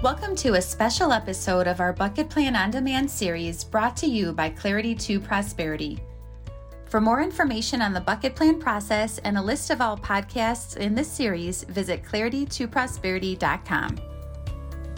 Welcome to a special episode of our Bucket Plan on Demand series brought to you by Clarity to Prosperity. For more information on the bucket plan process and a list of all podcasts in this series, visit claritytoprosperity.com.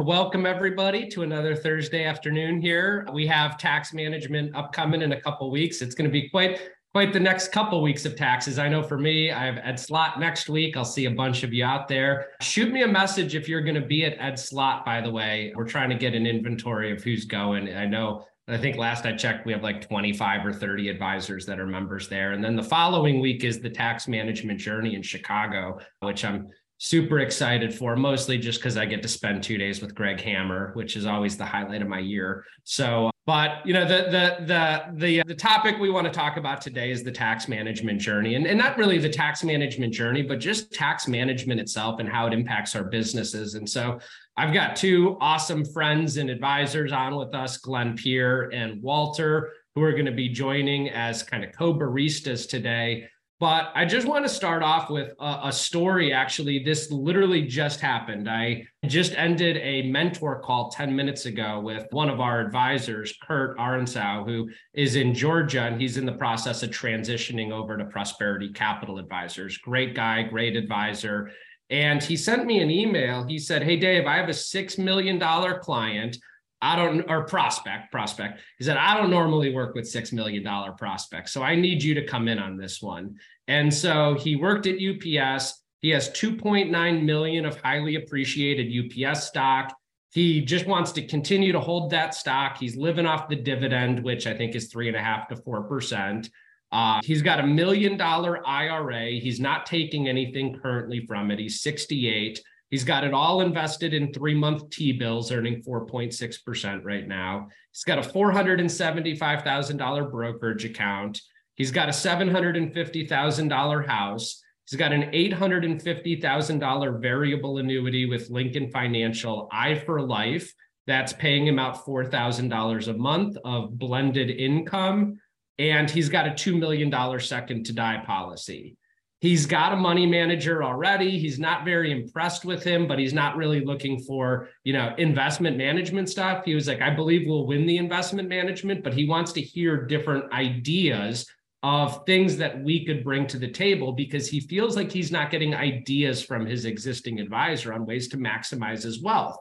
Welcome, everybody, to another Thursday afternoon here. We have tax management upcoming in a couple weeks. It's going to be quite quite the next couple weeks of taxes. I know for me, I have Ed Slott next week. I'll see a bunch of you out there. Shoot me a message if you're going to be at Ed Slott, by the way. We're trying to get an inventory of who's going. I know, I think last I checked, we have like 25 or 30 advisors that are members there. And then the following week is the tax management journey in Chicago, which I'm super excited for, mostly just because I get to spend two days with Greg Hammer, which is always the highlight of my year. So but you know the the the the uh, the topic we want to talk about today is the tax management journey, and, and not really the tax management journey, but just tax management itself and how it impacts our businesses. And so I've got two awesome friends and advisors on with us, Glen Pier and Walter, who are going to be joining as kind of co-baristas today but I just want to start off with a, a, story. Actually, this literally just happened. I just ended a mentor call 10 minutes ago with one of our advisors, Kurt Arensow, who is in Georgia, and he's in the process of transitioning over to Prosperity Capital Advisors. Great guy, great advisor. And he sent me an email. He said, Hey, Dave, I have a $6 million client I don't, or prospect, prospect. He said, I don't normally work with $6 million prospects. So I need you to come in on this one. And so he worked at UPS. He has 2.9 million of highly appreciated UPS stock. He just wants to continue to hold that stock. He's living off the dividend, which I think is three and a half to four percent. Uh, he's got a million dollar IRA. He's not taking anything currently from it. He's 68. He's got it all invested in three month T bills, earning 4.6% right now. He's got a $475,000 brokerage account. He's got a $750,000 house. He's got an $850,000 variable annuity with Lincoln Financial i4LIFE that's paying him out $4,000 a month of blended income. And he's got a $2 million second to die policy he's got a money manager already. He's not very impressed with him but he's not really looking for you know investment management stuff. He was like i believe we'll win the investment management but he wants to hear different ideas of things that we could bring to the table because he feels like he's not getting ideas from his existing advisor on ways to maximize his wealth.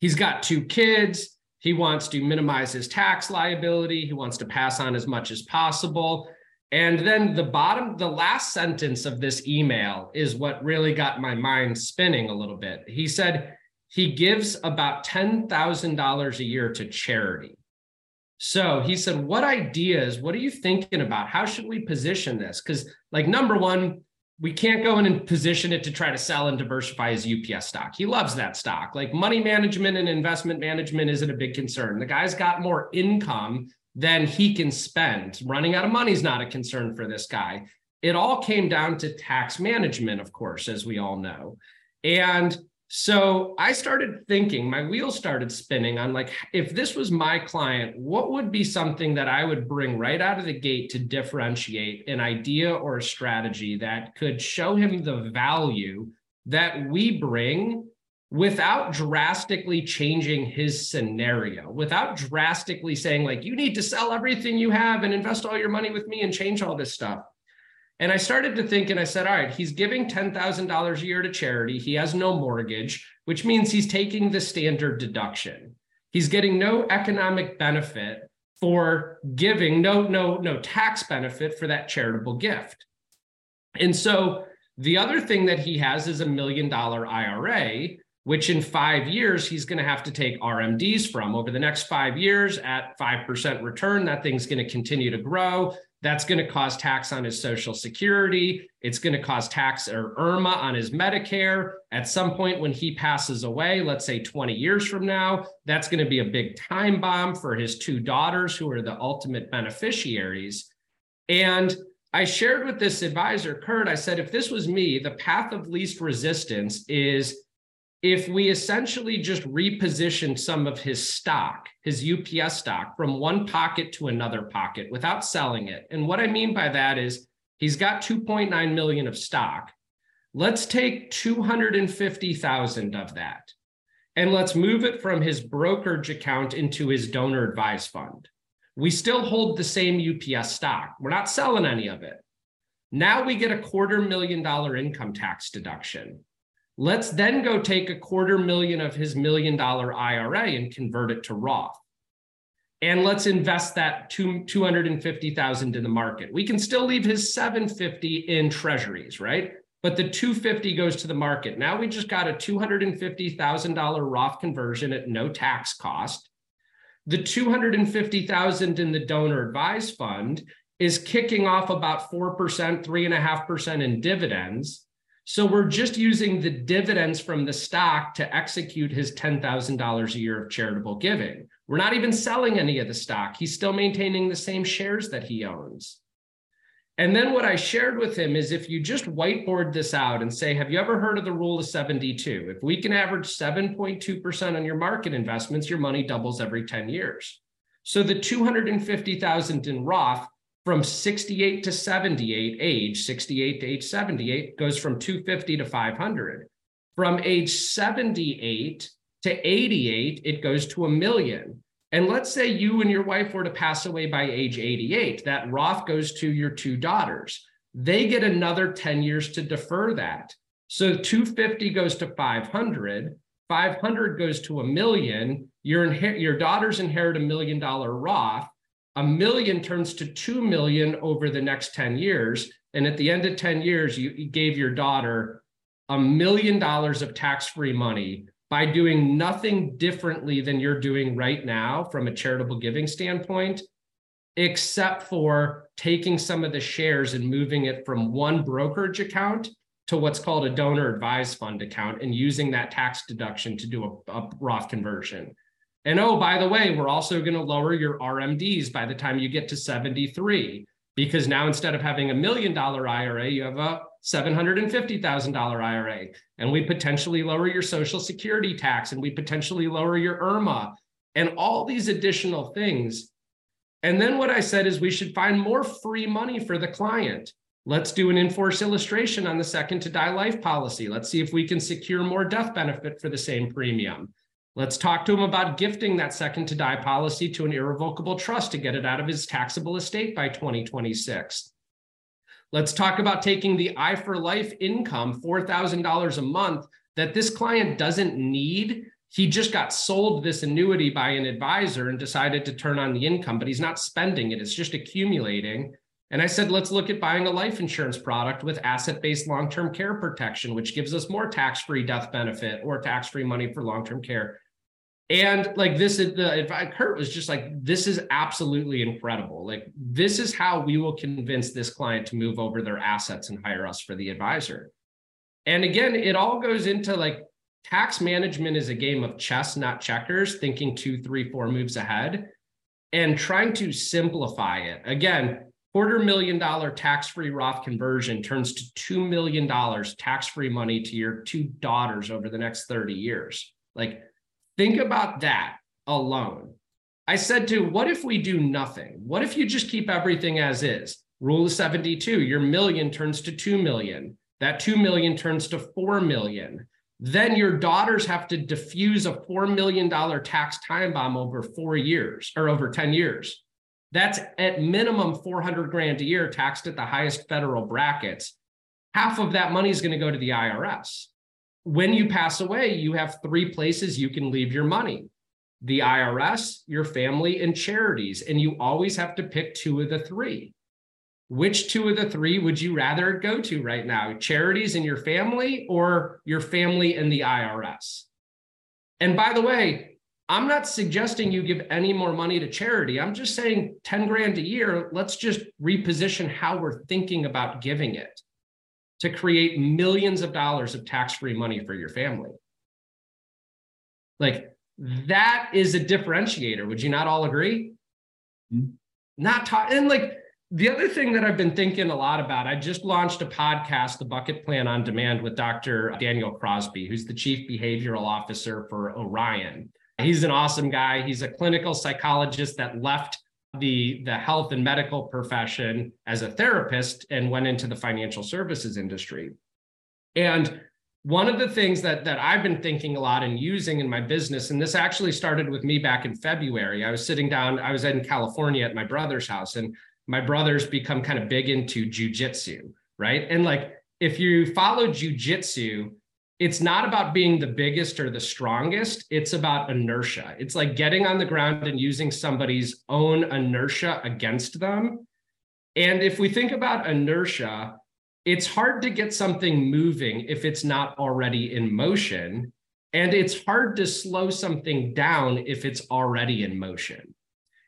He's got two kids. He wants to minimize his tax liability. He wants to pass on as much as possible and then the bottom, the last sentence of this email is what really got my mind spinning a little bit. He said he gives about $10,000 a year to charity. So he said, What ideas, what are you thinking about? How should we position this? Because, like, number one, we can't go in and position it to try to sell and diversify his UPS stock. He loves that stock. Like money management and investment management isn't a big concern. The guy's got more income than he can spend. Running out of money is not a concern for this guy. It all came down to tax management, of course, as we all know. And so I started thinking, my wheels started spinning on like, if this was my client, what would be something that I would bring right out of the gate to differentiate an idea or a strategy that could show him the value that we bring without drastically changing his scenario, without drastically saying, like, you need to sell everything you have and invest all your money with me and change all this stuff. And I started to think, and I said, all right, he's giving $10,000 a year to charity. He has no mortgage, which means he's taking the standard deduction. He's getting no economic benefit for giving, no, no, no tax benefit for that charitable gift. And so the other thing that he has is a million dollar IRA, which in five years he's going to have to take RMDs from. Over the next five years at 5% return, that thing's going to continue to grow. That's going to cause tax on his Social Security. It's going to cause tax or IRMAA on his Medicare. At some point when he passes away, let's say 20 years from now, that's going to be a big time bomb for his two daughters who are the ultimate beneficiaries. And I shared with this advisor, Kurt, I said, if this was me, the path of least resistance is if we essentially just reposition some of his stock, his UPS stock, from one pocket to another pocket without selling it. And what I mean by that is he's got 2.9 million of stock. Let's take 250,000 of that. and let's move it from his brokerage account into his donor advised fund. We still hold the same UPS stock. We're not selling any of it. Now we get a quarter million dollar income tax deduction. Let's then go take a quarter million of his million dollar IRA and convert it to Roth. And let's invest that two, 250,000 in the market. We can still leave his 750 in treasuries, right? But the 250 goes to the market. Now we just got a $250,000 Roth conversion at no tax cost. The 250,000 in the donor advised fund is kicking off about 4%, 3.5% in dividends. So we're just using the dividends from the stock to execute his $10,000 a year of charitable giving. We're not even selling any of the stock. He's still maintaining the same shares that he owns. And then what I shared with him is if you just whiteboard this out and say, have you ever heard of the rule of 72? If we can average 7.2% on your market investments, your money doubles every 10 years. So the 250,000 in Roth from 68 to 78 age, 68 to age 78 goes from 250 to 500. From age 78 to 88, it goes to a million. And let's say you and your wife were to pass away by age 88, that Roth goes to your two daughters. They get another 10 years to defer that. So 250 goes to 500, 500 goes to a million. Your, inher- your daughters inherit a million dollar Roth. A million turns to 2 million over the next 10 years. And at the end of 10 years, you, gave your daughter a million dollars of tax free money by doing nothing differently than you're doing right now from a charitable giving standpoint, except for taking some of the shares and moving it from one brokerage account to what's called a donor advised fund account and using that tax deduction to do a, a Roth conversion. And oh, by the way, we're also going to lower your RMDs by the time you get to 73, because now instead of having a million dollar IRA, you have a $750,000 IRA, and we potentially lower your Social Security tax, and we potentially lower your IRMAA, and all these additional things. And then what I said is we should find more free money for the client. Let's do an in-force illustration on the second to die life policy. Let's see if we can secure more death benefit for the same premium. Let's talk to him about gifting that second to die policy to an irrevocable trust to get it out of his taxable estate by 2026. Let's talk about taking the i4LIFE income, $4,000 a month, that this client doesn't need. He just got sold this annuity by an advisor and decided to turn on the income, but he's not spending it, it's just accumulating. And I said, let's look at buying a life insurance product with asset based long term care protection, which gives us more tax free death benefit or tax free money for long term care. And like this is the advice Kurt was just like, this is absolutely incredible. Like, this is how we will convince this client to move over their assets and hire us for the advisor. And again, it all goes into like tax management is a game of chess, not checkers, thinking two, three, four moves ahead and trying to simplify it. Again, quarter million dollar tax free Roth conversion turns to $2 million tax free money to your two daughters over the next 30 years. Like, Think about that alone. I said to, what if we do nothing? What if you just keep everything as is? Rule of 72, your million turns to 2 million. That 2 million turns to 4 million. Then your daughters have to diffuse a $4 million tax time bomb over four years or over 10 years. That's at minimum 400 grand a year taxed at the highest federal brackets. Half of that money is going to go to the IRS when you pass away, you have three places you can leave your money the IRS, your family, and charities. And you always have to pick two of the three. Which two of the three would you rather go to right now? Charities and your family, or your family and the IRS? And by the way, I'm not suggesting you give any more money to charity. I'm just saying 10 grand a year, let's just reposition how we're thinking about giving it to create millions of dollars of tax-free money for your family. Like that is a differentiator. Would you not all agree? Mm-hmm. Not talk and like the other thing that I've been thinking a lot about, I just launched a podcast, The Bucket Plan on Demand, with Dr. Daniel Crosby, who's the chief behavioral officer for Orion. He's an awesome guy. He's a clinical psychologist that left the the health and medical profession as a therapist and went into the financial services industry and one of the things that that I've been thinking a lot and using in my business, and this actually started with me back in February. I was sitting down, I was in California at my brother's house, and my brother's become kind of big into jujitsu, right? And like if you follow jujitsu, it's not about being the biggest or the strongest. It's about inertia. It's like getting on the ground and using somebody's own inertia against them. And if we think about inertia, it's hard to get something moving if it's not already in motion. And it's hard to slow something down if it's already in motion.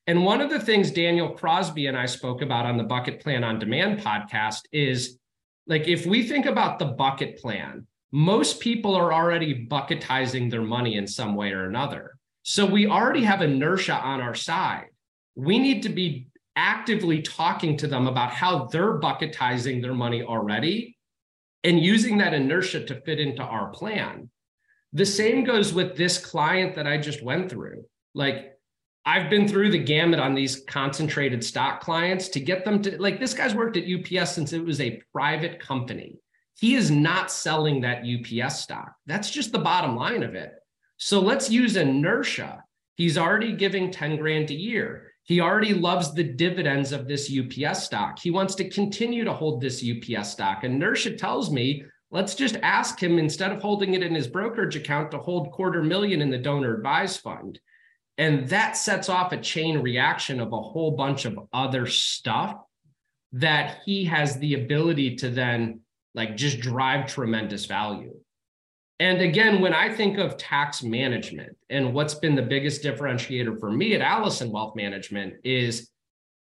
And one of the things Daniel Crosby and I spoke about on the Bucket Plan on Demand podcast is like if we think about the bucket plan, most people are already bucketizing their money in some way or another. So we already have inertia on our side. We need to be actively talking to them about how they're bucketizing their money already and using that inertia to fit into our plan. The same goes with this client that I just went through. Like I've been through the gamut on these concentrated stock clients to get them to like this guy's worked at UPS since it was a private company. He is not selling that UPS stock. That's just the bottom line of it. So let's use inertia. He's already giving 10 grand a year. He already loves the dividends of this UPS stock. He wants to continue to hold this UPS stock. Inertia tells me let's just ask him instead of holding it in his brokerage account to hold quarter million in the donor advised fund. And that sets off a chain reaction of a whole bunch of other stuff that he has the ability to then like just drive tremendous value. And again, when I think of tax management and what's been the biggest differentiator for me at Alison Wealth Management is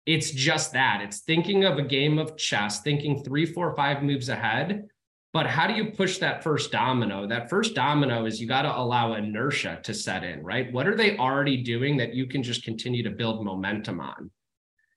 it's just that it's thinking of a game of chess, thinking three, four, five moves ahead but how do you push that first domino? That first domino is you got to allow inertia to set in, right? What are they already doing that you can just continue to build momentum on?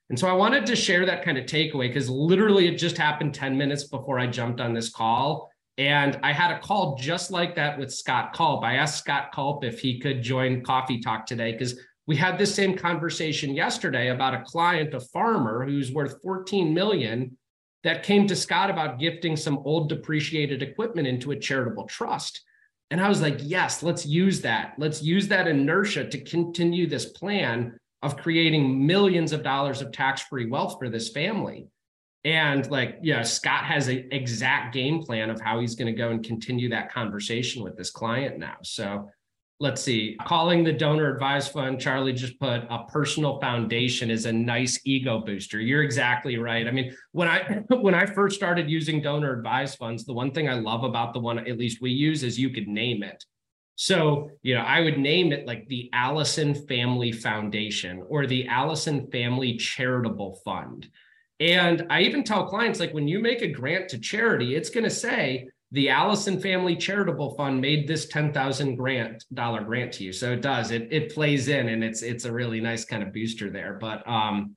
And so I wanted to share that kind of takeaway because literally it just happened 10 minutes before I jumped on this call. And I had a call just like that with Scott Culp. I asked Scott Culp if he could join Coffee Talk today because we had this same conversation yesterday about a client, a farmer who's worth 14 million that came to Scott about gifting some old depreciated equipment into a charitable trust. And I was like, yes, let's use that. Let's use that inertia to continue this plan of creating millions of dollars of tax free wealth for this family. And like, yeah, Scott has an exact game plan of how he's going to go and continue that conversation with this client now. So let's see, calling the donor advised fund, Charlie just put a personal foundation is a nice ego booster. You're exactly right. I mean, when I when I first started using donor advised funds, the one thing I love about the one at least we use is you could name it. So, you know, I would name it like the Alison Family Foundation or the Alison Family Charitable Fund. And I even tell clients like when you make a grant to charity, it's going to say the Alison Family Charitable Fund made this ten thousand grant dollar grant to you. So it does. It it plays in, and it's it's a really nice kind of booster there. But um,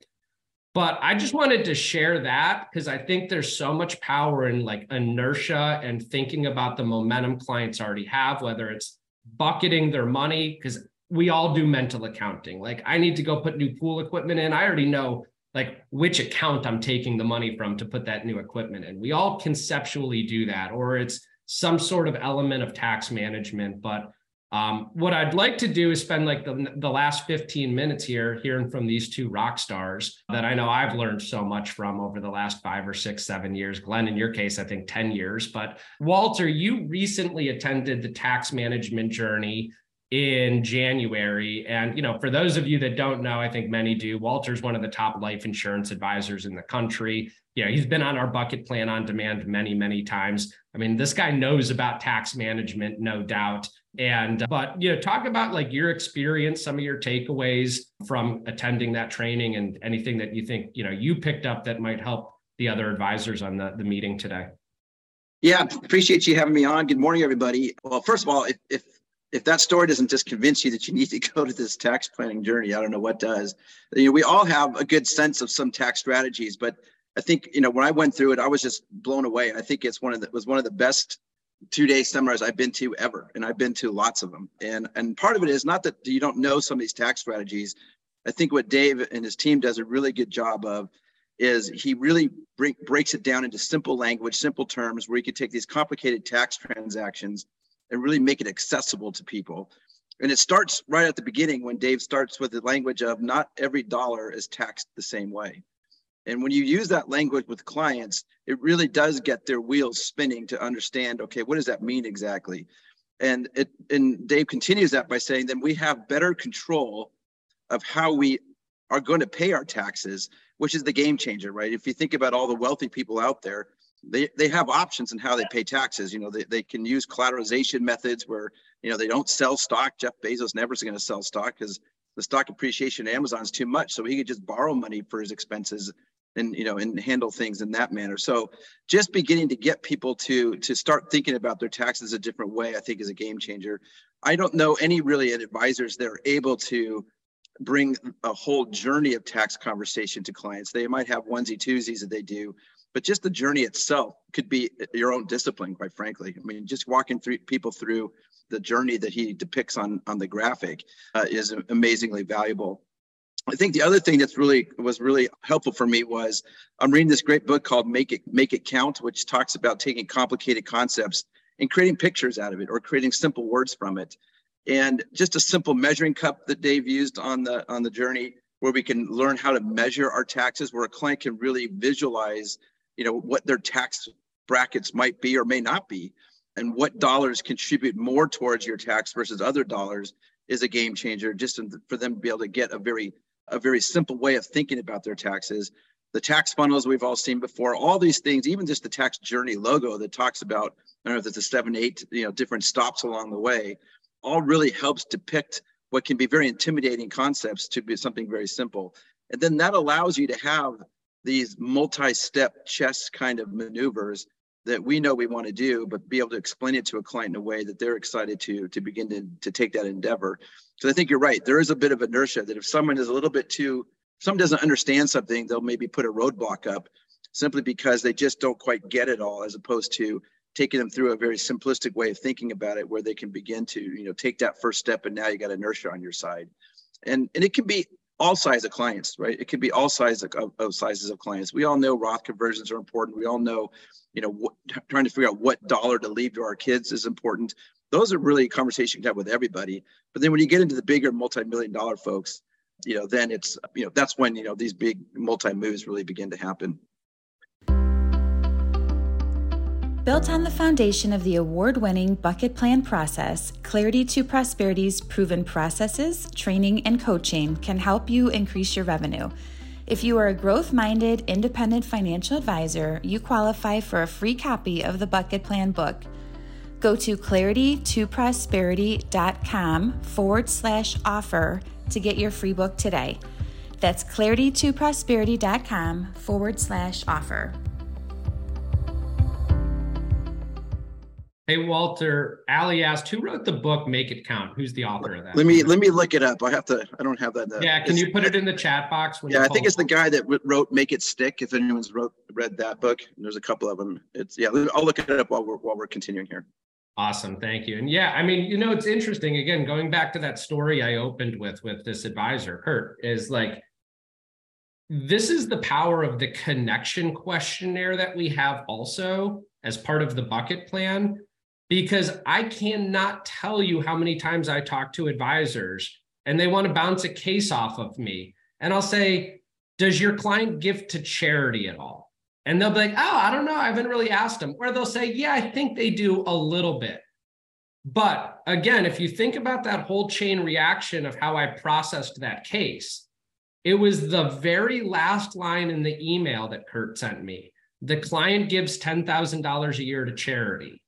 but I just wanted to share that because I think there's so much power in like inertia and thinking about the momentum clients already have, whether it's bucketing their money because we all do mental accounting. Like I need to go put new pool equipment in. I already know like which account I'm taking the money from to put that new equipment in. We all conceptually do that, or it's some sort of element of tax management. But um, what I'd like to do is spend like the, the last 15 minutes here hearing from these two rock stars that I know I've learned so much from over the last five or six, seven years. Glen, in your case, I think 10 years. But Walter, you recently attended the tax management journey in January. And, you know, for those of you that don't know, I think many do, Walter's one of the top life insurance advisors in the country. Yeah, he's been on our bucket plan on demand many, many times. I mean, this guy knows about tax management, no doubt. And, uh, but, you know, talk about like your experience, some of your takeaways from attending that training and anything that you think, you know, you picked up that might help the other advisors on the, the meeting today. Yeah, appreciate you having me on. Good morning, everybody. Well, first of all, if, if if that story doesn't just convince you that you need to go to this tax planning journey, I don't know what does. You know, we all have a good sense of some tax strategies, but I think you know when I went through it, I was just blown away. I think it's one of the was one of the best two day seminars I've been to ever, and I've been to lots of them. And and part of it is not that you don't know some of these tax strategies. I think what Dave and his team does a really good job of is he really break, breaks it down into simple language, simple terms, where you can take these complicated tax transactions and really make it accessible to people. And it starts right at the beginning when Dave starts with the language of not every dollar is taxed the same way. And when you use that language with clients, it really does get their wheels spinning to understand, okay, what does that mean exactly? And it and Dave continues that by saying, then we have better control of how we are going to pay our taxes, which is the game changer, right? If you think about all the wealthy people out there, they, they have options in how they pay taxes. You know, they, they can use collateralization methods where, you know, they don't sell stock. Jeff Bezos never is going to sell stock because the stock appreciation at Amazon is too much. So he could just borrow money for his expenses and you know and handle things in that manner. So just beginning to get people to to start thinking about their taxes a different way i think is a game changer. I don't know any really advisors that are able to bring a whole journey of tax conversation to clients. They might have onesie twosies that they do but just the journey itself could be your own discipline quite frankly. I mean just walking through people through the journey that he depicts on on the graphic uh, is amazingly valuable I think the other thing that's really was really helpful for me was I'm reading this great book called Make It Make It Count, which talks about taking complicated concepts and creating pictures out of it or creating simple words from it. And just a simple measuring cup that Dave used on the on the journey where we can learn how to measure our taxes, where a client can really visualize, you know, what their tax brackets might be or may not be, and what dollars contribute more towards your tax versus other dollars is a game changer just for them to be able to get a very a very simple way of thinking about their taxes. The tax funnels we've all seen before, all these things, even just the tax journey logo that talks about, I don't know if it's a seven, eight, you know, different stops along the way, all really helps depict what can be very intimidating concepts to be something very simple. And then that allows you to have these multi-step chess kind of maneuvers that we know we want to do, but be able to explain it to a client in a way that they're excited to to begin to, to take that endeavor. So I think you're right. There is a bit of inertia that if someone is a little bit too, someone doesn't understand something, they'll maybe put a roadblock up simply because they just don't quite get it all, as opposed to taking them through a very simplistic way of thinking about it, where they can begin to, you know, take that first step, and now you got inertia on your side. And and it can be all size of clients, right? It could be all size of, of, sizes of clients. We all know Roth conversions are important. We all know, you know, trying to figure out what dollar to leave to our kids is important. Those are really conversations you can have with everybody. But then when you get into the bigger multi-million dollar folks, you know, then it's, you know, that's when, you know, these big multi moves really begin to happen. Built on the foundation of the award winning bucket plan process, Clarity to Prosperity's proven processes, training, and coaching can help you increase your revenue. If you are a growth minded, independent financial advisor, you qualify for a free copy of the Bucket Plan book. Go to claritytoprosperity.com forward slash offer to get your free book today. That's claritytoprosperity.com forward slash offer. Hey Walter, Ali asked, who wrote the book Make It Count? Who's the author of that? Let me let me look it up. I have to. I don't have that. Uh, yeah, can you put it in the chat box? yeah, I think it's the guy that wrote Make It Stick. If anyone's wrote read that book, there's a couple of them. It's yeah. I'll look it up while we're while we're continuing here. Awesome, thank you. And yeah, I mean, you know, it's interesting. Again, going back to that story I opened with with this advisor, Kurt, is like this is the power of the connection questionnaire that we have also as part of the bucket plan because I cannot tell you how many times I talk to advisors and they want to bounce a case off of me. And I'll say, Does your client give to charity at all? And they'll be like, Oh, I don't know. I haven't really asked them. Or they'll say, Yeah, I think they do a little bit. But again, if you think about that whole chain reaction of how I processed that case, it was the very last line in the email that Kurt sent me. The client gives $10,000 a year to charity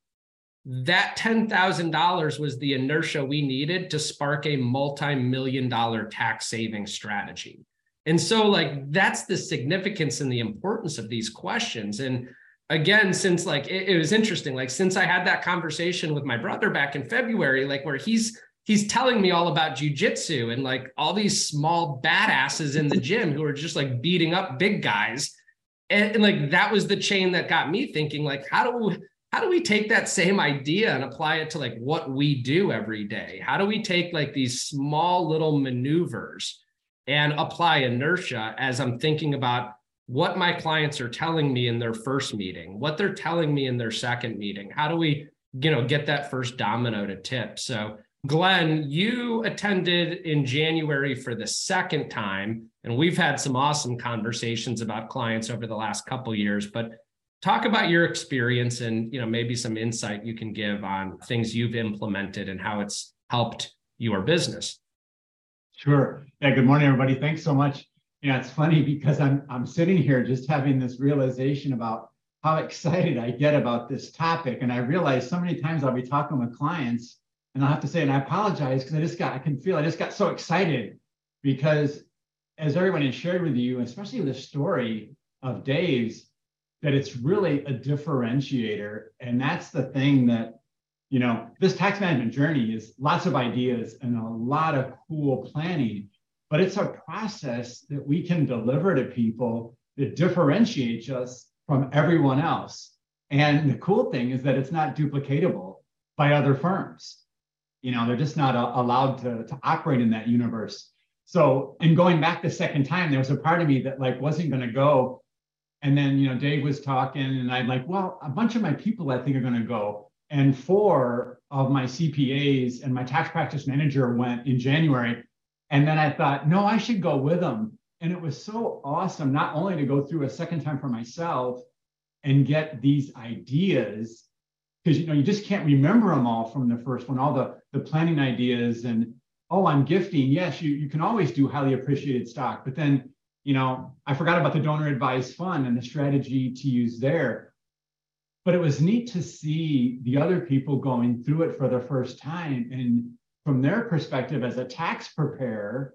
that $10,000 was the inertia we needed to spark a multi-million dollar tax saving strategy. And so like that's the significance and the importance of these questions and again since like it, it was interesting like since I had that conversation with my brother back in February like where he's he's telling me all about jujitsu and like all these small badasses in the gym who are just like beating up big guys. And, and, like that was the chain that got me thinking, like, how do we how do we take that same idea and apply it to like what we do every day how do we take like these small little maneuvers and apply inertia as i'm thinking about what my clients are telling me in their first meeting, what they're telling me in their second meeting. How do we, you know, get that first domino to tip? So, Glen, you attended in January for the second time, and we've had some awesome conversations about clients over the last couple years. But talk about your experience and you know maybe some insight you can give on things you've implemented and how it's helped your business. Sure. Yeah. Good morning, everybody. Thanks so much yeah it's funny because I'm I'm sitting here just having this realization about how excited I get about this topic. And I realize so many times I'll be talking with clients and I'll have to say, and I apologize because I just got, I can feel I just got so excited because as everyone has shared with you, especially the story of Dave's, that it's really a differentiator. And that's the thing that, you know, this tax management journey is lots of ideas and a lot of cool planning but it's a process that we can deliver to people that differentiates us from everyone else. And the cool thing is that it's not duplicatable by other firms. You know, they're just not uh, allowed to, to operate in that universe. So, in going back the second time, there was a part of me that like wasn't going to go. And then, you know, Dave was talking, and I'm like, well, a bunch of my people I think are going to go. And four of my CPAs and my tax practice manager went in January. And then I thought, no, I should go with them. And it was so awesome, not only to go through a second time for myself and get these ideas, because you know, you just can't remember them all from the first one, all the, the planning ideas and oh, I'm gifting. Yes, you, you can always do highly appreciated stock, but then you know, I forgot about the donor advised fund and the strategy to use there. But it was neat to see the other people going through it for the first time and from their perspective as a tax preparer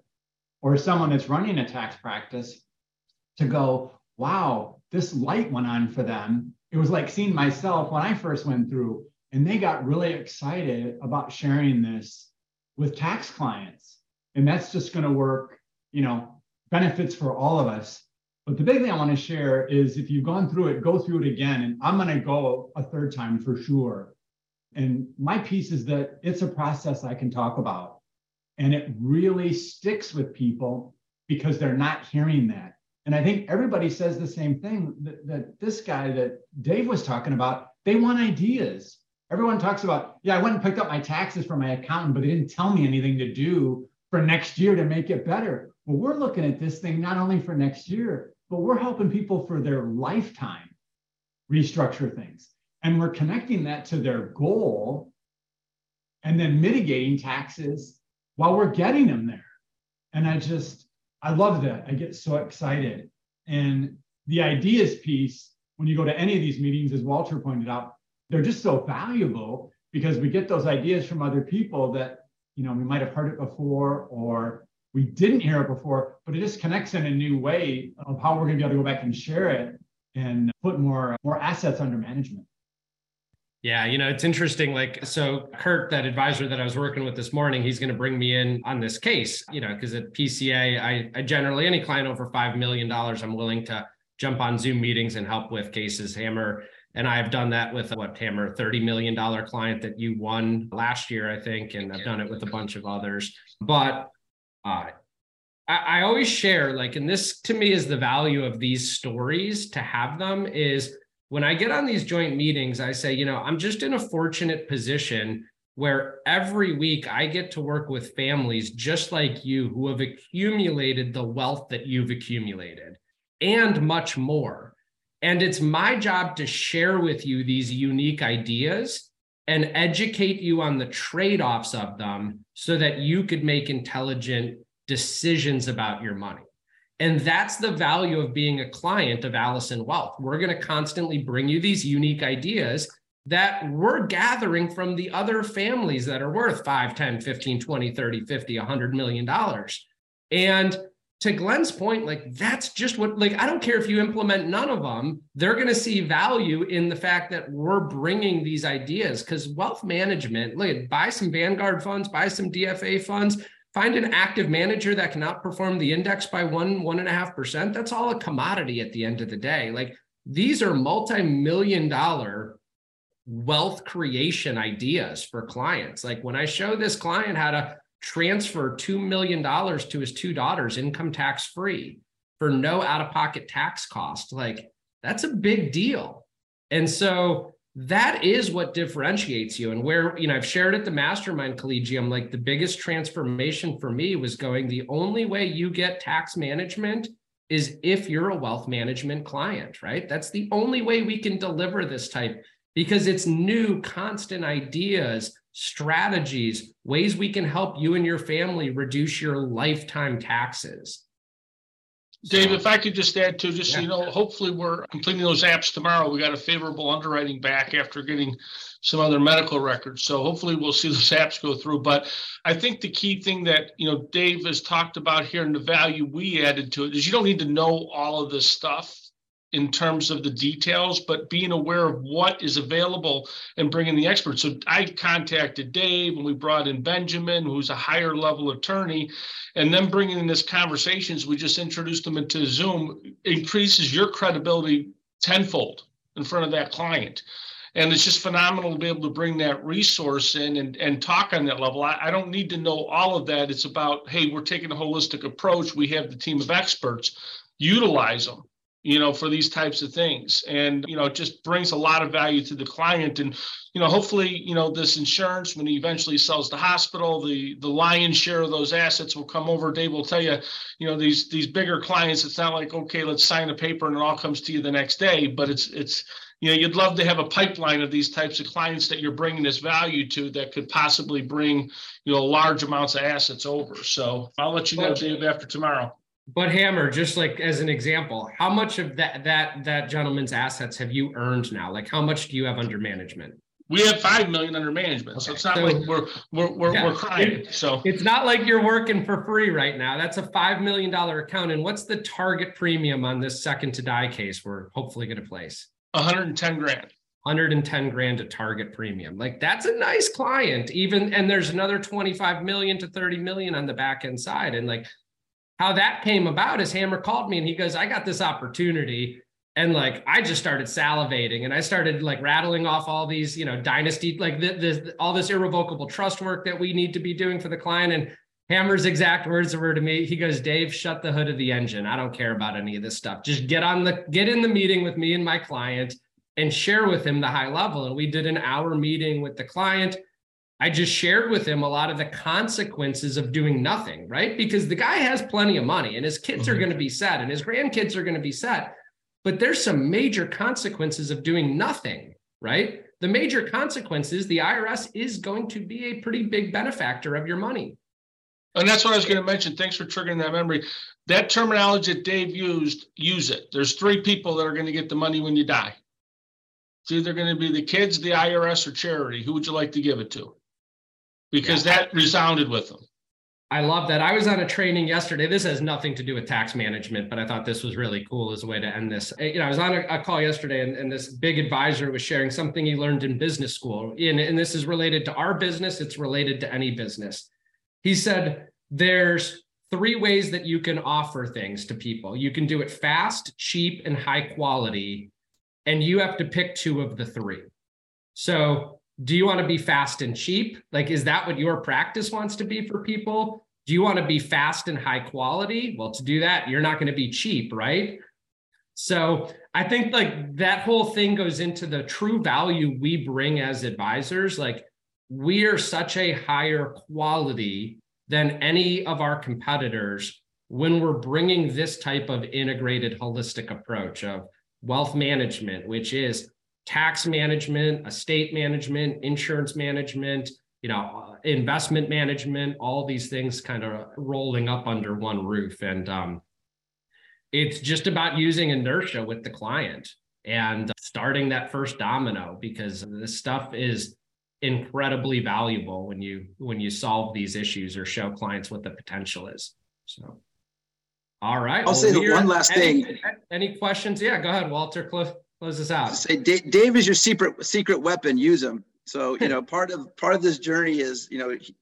or someone that's running a tax practice to go, wow, this light went on for them. It was like seeing myself when I first went through, and they got really excited about sharing this with tax clients. And that's just going to work, you know, benefits for all of us. But the big thing I want to share is if you've gone through it, go through it again. And I'm going to go a third time for sure and my piece is that it's a process I can talk about. And it really sticks with people because they're not hearing that. And I think everybody says the same thing that, that this guy that Dave was talking about, they want ideas. Everyone talks about, yeah, I went and picked up my taxes from my accountant, but they didn't tell me anything to do for next year to make it better. We're looking at this thing not only for next year, but we're helping people for their lifetime restructure things and we're connecting that to their goal and then mitigating taxes while we're getting them there. And I just, I love that. I get so excited. And the ideas piece, when you go to any of these meetings, as Walter pointed out, they're just so valuable because we get those ideas from other people that, you know, we might have heard it before or we didn't hear it before, but it just connects in a new way of how we're going to be able to go back and share it and put more, more assets under management. Yeah, you know, it's interesting. Like, so Kurt, that advisor that I was working with this morning, he's going to bring me in on this case, you know, because at PCA, I, I generally, any client over $5 million, I'm willing to jump on Zoom meetings and help with cases. Hammer, and I have done that with what Hammer, $30 million client that you won last year, I think, and I've done it with a bunch of others. But I, I always share, like, and this to me is the value of these stories to have them is when I get on these joint meetings, I say, you know, I'm just in a fortunate position where every week I get to work with families just like you who have accumulated the wealth that you've accumulated and much more. And it's my job to share with you these unique ideas and educate you on the trade offs of them so that you could make intelligent decisions about your money. And that's the value of being a client of Alison Wealth. We're going to constantly bring you these unique ideas that we're gathering from the other families that are worth 5, 10, 15, 20, 30, 50, 100 million dollars. And to Glen's point, like that's just what, like, I don't care if you implement none of them, they're going to see value in the fact that we're bringing these ideas because wealth management, look, buy some Vanguard funds, buy some DFA funds find an active manager that can outperform the index by one, one and a half percent. That's all a commodity at the end of the day. Like these are multi-million dollar wealth creation ideas for clients. Like when I show this client how to transfer $2 million to his two daughters income tax free, for no out of pocket tax cost. Like that's a big deal. And so that is what differentiates you. And where, you know, I've shared at the mastermind collegium, like the biggest transformation for me was going the only way you get tax management is if you're a wealth management client, right? That's the only way we can deliver this type because it's new, constant ideas, strategies, ways we can help you and your family reduce your lifetime taxes. Dave, if I could just add to, just so you know, hopefully we're completing those apps tomorrow. We got a favorable underwriting back after getting some other medical records. So hopefully we'll see those apps go through. But I think the key thing that, you know, Dave has talked about here and the value we added to it is you don't need to know all of this stuff in terms of the details, but being aware of what is available and bringing the experts. So I contacted Dave and we brought in Benjamin, who's a higher level attorney, and then bringing in this conversations, we just introduced them into Zoom, increases your credibility tenfold in front of that client. And it's just phenomenal to be able to bring that resource in and, and talk on that level. I, I don't need to know all of that. It's about, hey, we're taking a holistic approach. We have the team of experts, utilize them you know, for these types of things. And, you know, it just brings a lot of value to the client. And, you know, hopefully, you know, this insurance, when he eventually sells the hospital, the the lion's share of those assets will come over. Dave will tell you, you know, these these bigger clients, it's not like, okay, let's sign a paper and it all comes to you the next day, but it's it's you know, you'd love to have a pipeline of these types of clients that you're bringing this value to that could possibly bring, you know, large amounts of assets over. So I'll let you know, Dave, after tomorrow. But Hammer, just like as an example, how much of that that that gentleman's assets have you earned now? Like how much do you have under management? We have five million under management, so it's not So- like we're we're we're, Yeah. we're crying. So It's not like you're working for free right now. That's a five million dollar account. And what's the target premium on this second to die case we're hopefully going to place? 110 grand. 110 grand a target premium. Like that's a nice client. Even and there's another 25 million to 30 million on the back end side. And like how that came about is Hammer called me and he goes, I got this opportunity. And like I just started salivating and I started like rattling off all these, you know, dynasty, like the, the all this irrevocable trust work that we need to be doing for the client. And Hammer's exact words were to me, he goes, Dave, shut the hood of the engine. I don't care about any of this stuff. Just get on the get in the meeting with me and my client and share with him the high level. And we did an hour meeting with the client. I just shared with him a lot of the consequences of doing nothing, right? Because the guy has plenty of money and his kids are Mhm. going to be set and his grandkids are going to be set. But there's some major consequences of doing nothing, right? The major consequences, the IRS is going to be a pretty big benefactor of your money. And that's what I was going to mention. Thanks for triggering that memory. That terminology that Dave used, use it. There's three people that are going to get the money when you die. It's either going to be the kids, the IRS, or charity. Who would you like to give it to? Because Yeah. that resounded with them. I love that. I was on a training yesterday. This has nothing to do with tax management, but I thought this was really cool as a way to end this. You know, I was on a, a call yesterday and, and this big advisor was sharing something he learned in business school. And, and this is related to our business, it's related to any business. He said, there's three ways that you can offer things to people. You can do it fast, cheap, and high quality. And you have to pick two of the three. So do you want to be fast and cheap? Like, is that what your practice wants to be for people? Do you want to be fast and high quality? Well, to do that, you're not going to be cheap, right? So I think like that whole thing goes into the true value we bring as advisors. Like, we are such a higher quality than any of our competitors when we're bringing this type of integrated holistic approach of wealth management, which is tax management, estate management, insurance management, you know, uh, investment management, all these things kind of rolling up under one roof. And um, it's just about using inertia with the client and starting that first domino because this stuff is incredibly valuable when you when you solve these issues or show clients what the potential is. So all right. I'll say the one last any- thing. Any questions? Yeah, go ahead, Walter. Close, close this out. Say Da- Dave is your secret secret weapon. Use him. So you know, part of part of this journey is you know he,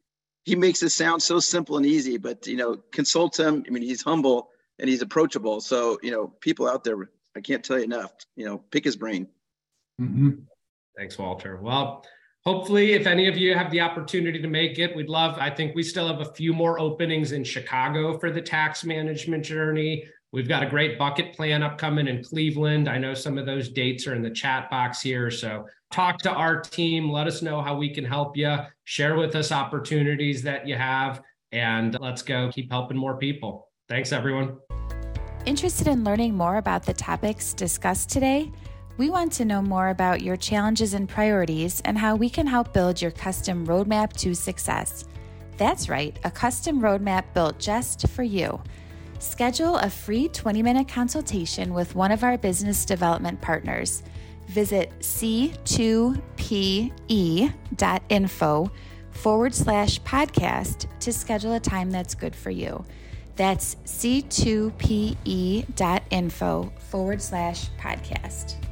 he makes it sound so simple and easy, but you know, consult him. I mean, he's humble and he's approachable. So you know, people out there, I can't tell you enough. You know, pick his brain. Mhm. Thanks, Walter. Well, hopefully, if any of you have the opportunity to make it, we'd love. I think we still have a few more openings in Chicago for the tax management journey. We've got a great bucket plan upcoming in Cleveland. I know some of those dates are in the chat box here. So talk to our team. Let us know how we can help you. Share with us opportunities that you have. And let's go keep helping more people. Thanks, everyone. Interested in learning more about the topics discussed today? We want to know more about your challenges and priorities and how we can help build your custom roadmap to success. That's right, a custom roadmap built just for you. Schedule a free 20 minute consultation with one of our business development partners. Visit c2pe.info forward slash podcast to schedule a time that's good for you. That's c2pe.info forward slash podcast.